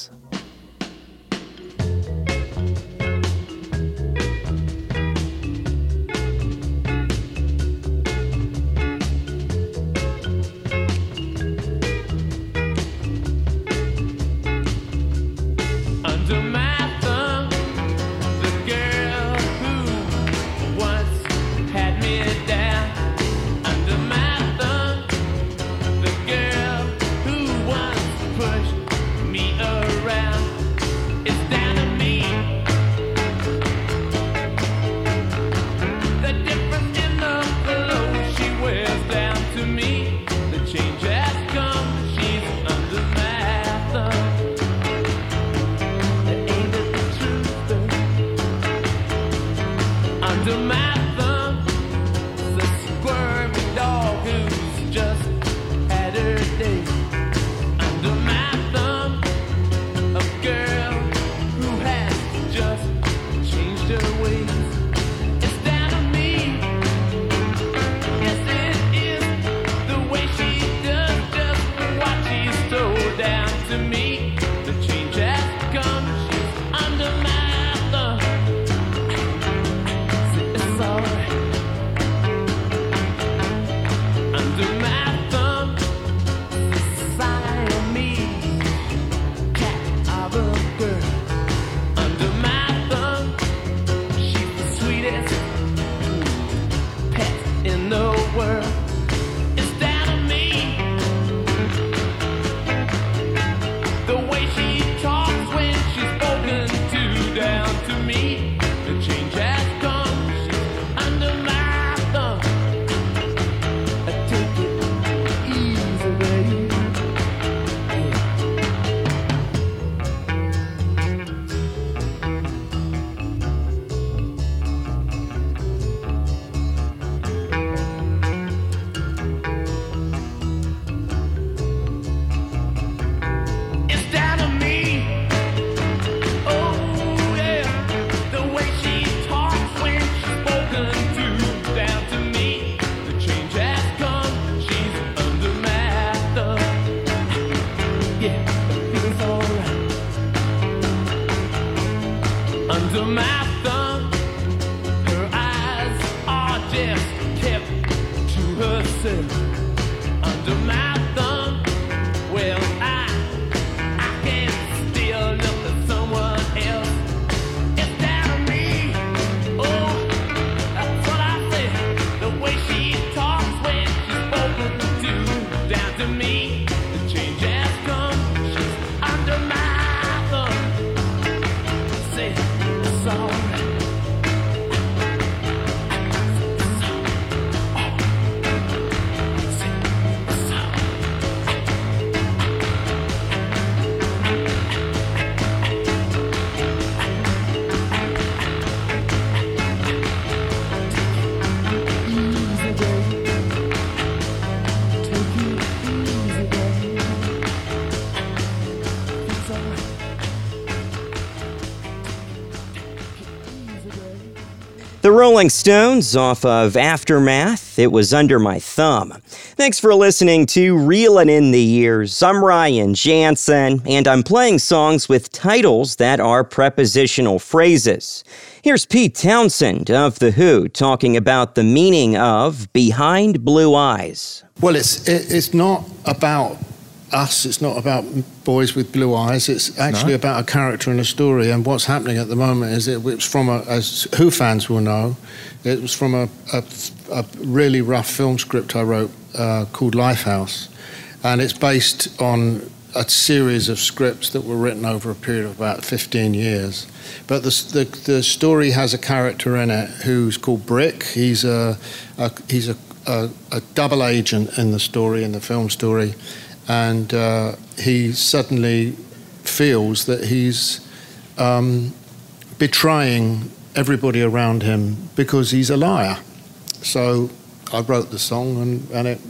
Rolling Stones off of Aftermath. It was under my thumb. Thanks for listening to Reelin' in the Years. I'm Ryan Jansen, and I'm playing songs with titles that are prepositional phrases. Here's Pete Townshend of The Who talking about the meaning of Behind Blue Eyes. Well, it's it, it's not about us. It's not about boys with blue eyes. It's actually No? about a character in a story. And what's happening at the moment is it, it's from a, as Who fans will know, it was from a, a, a really rough film script I wrote uh, called Lifehouse, and it's based on a series of scripts that were written over a period of about 15 years. But the, the, the story has a character in it who's called Brick. He's a, a he's a, a, a double agent in the story, in the film story, and uh, he suddenly feels that he's um, betraying everybody around him because he's a liar. So I wrote the song, and, and it,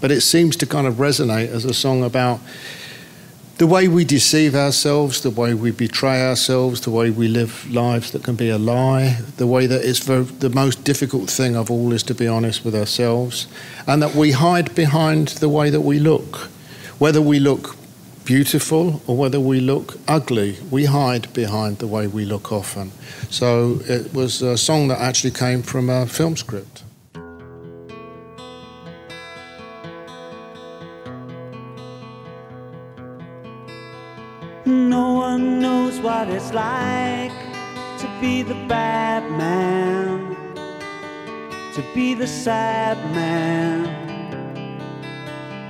but it seems to kind of resonate as a song about the way we deceive ourselves, the way we betray ourselves, the way we live lives that can be a lie, the way that it's the most difficult thing of all is to be honest with ourselves, and that we hide behind the way that we look. Whether we look beautiful or whether we look ugly, we hide behind the way we look often. So it was a song that actually came from a film script. No one knows what it's like to be the bad man, to be the sad man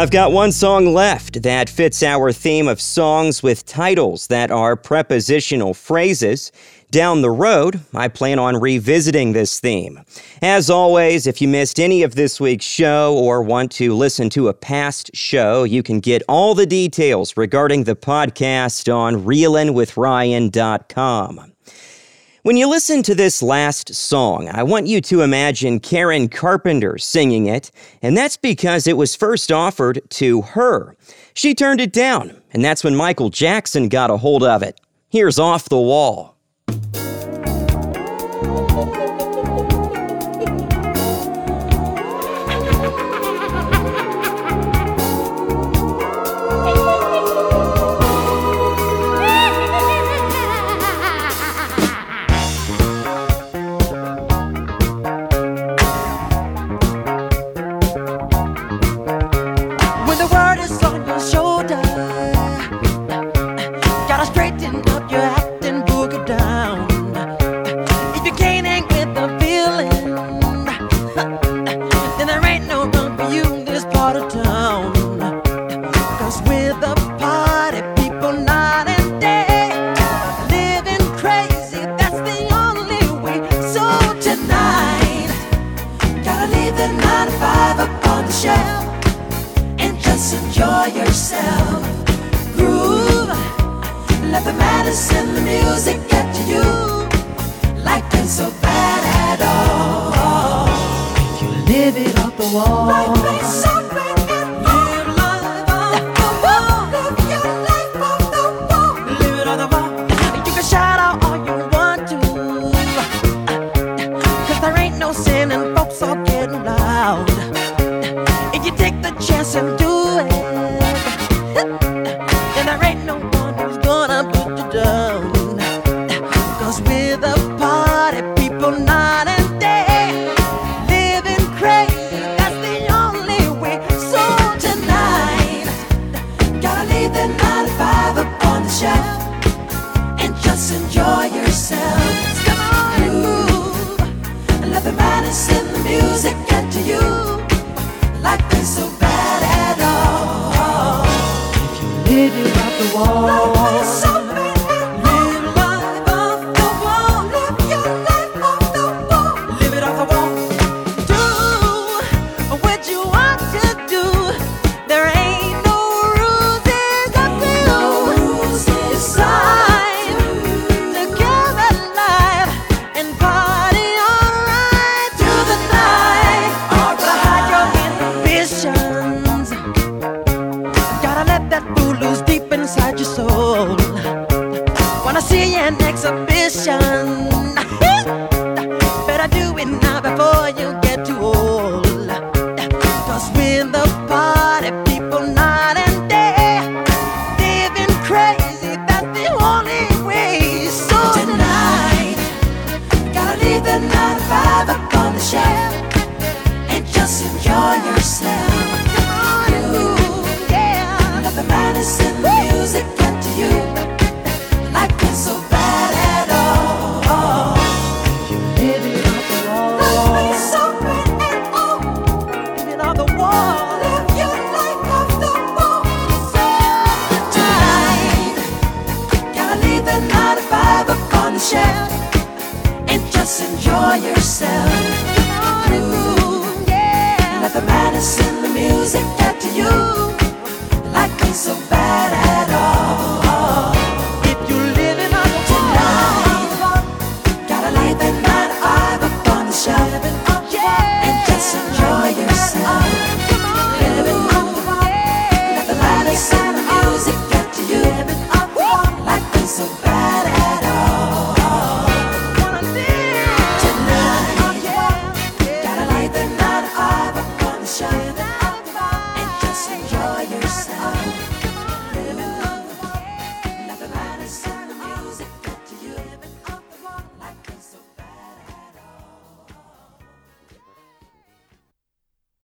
I've got one song left that fits our theme of songs with titles that are prepositional phrases. Down the road, I plan on revisiting this theme. As always, if you missed any of this week's show or want to listen to a past show, you can get all the details regarding the podcast on reelinwithryan.com. When you listen to this last song, I want you to imagine Karen Carpenter singing it, and that's because it was first offered to her. She turned it down, and that's when Michael Jackson got a hold of it. Here's Off the Wall.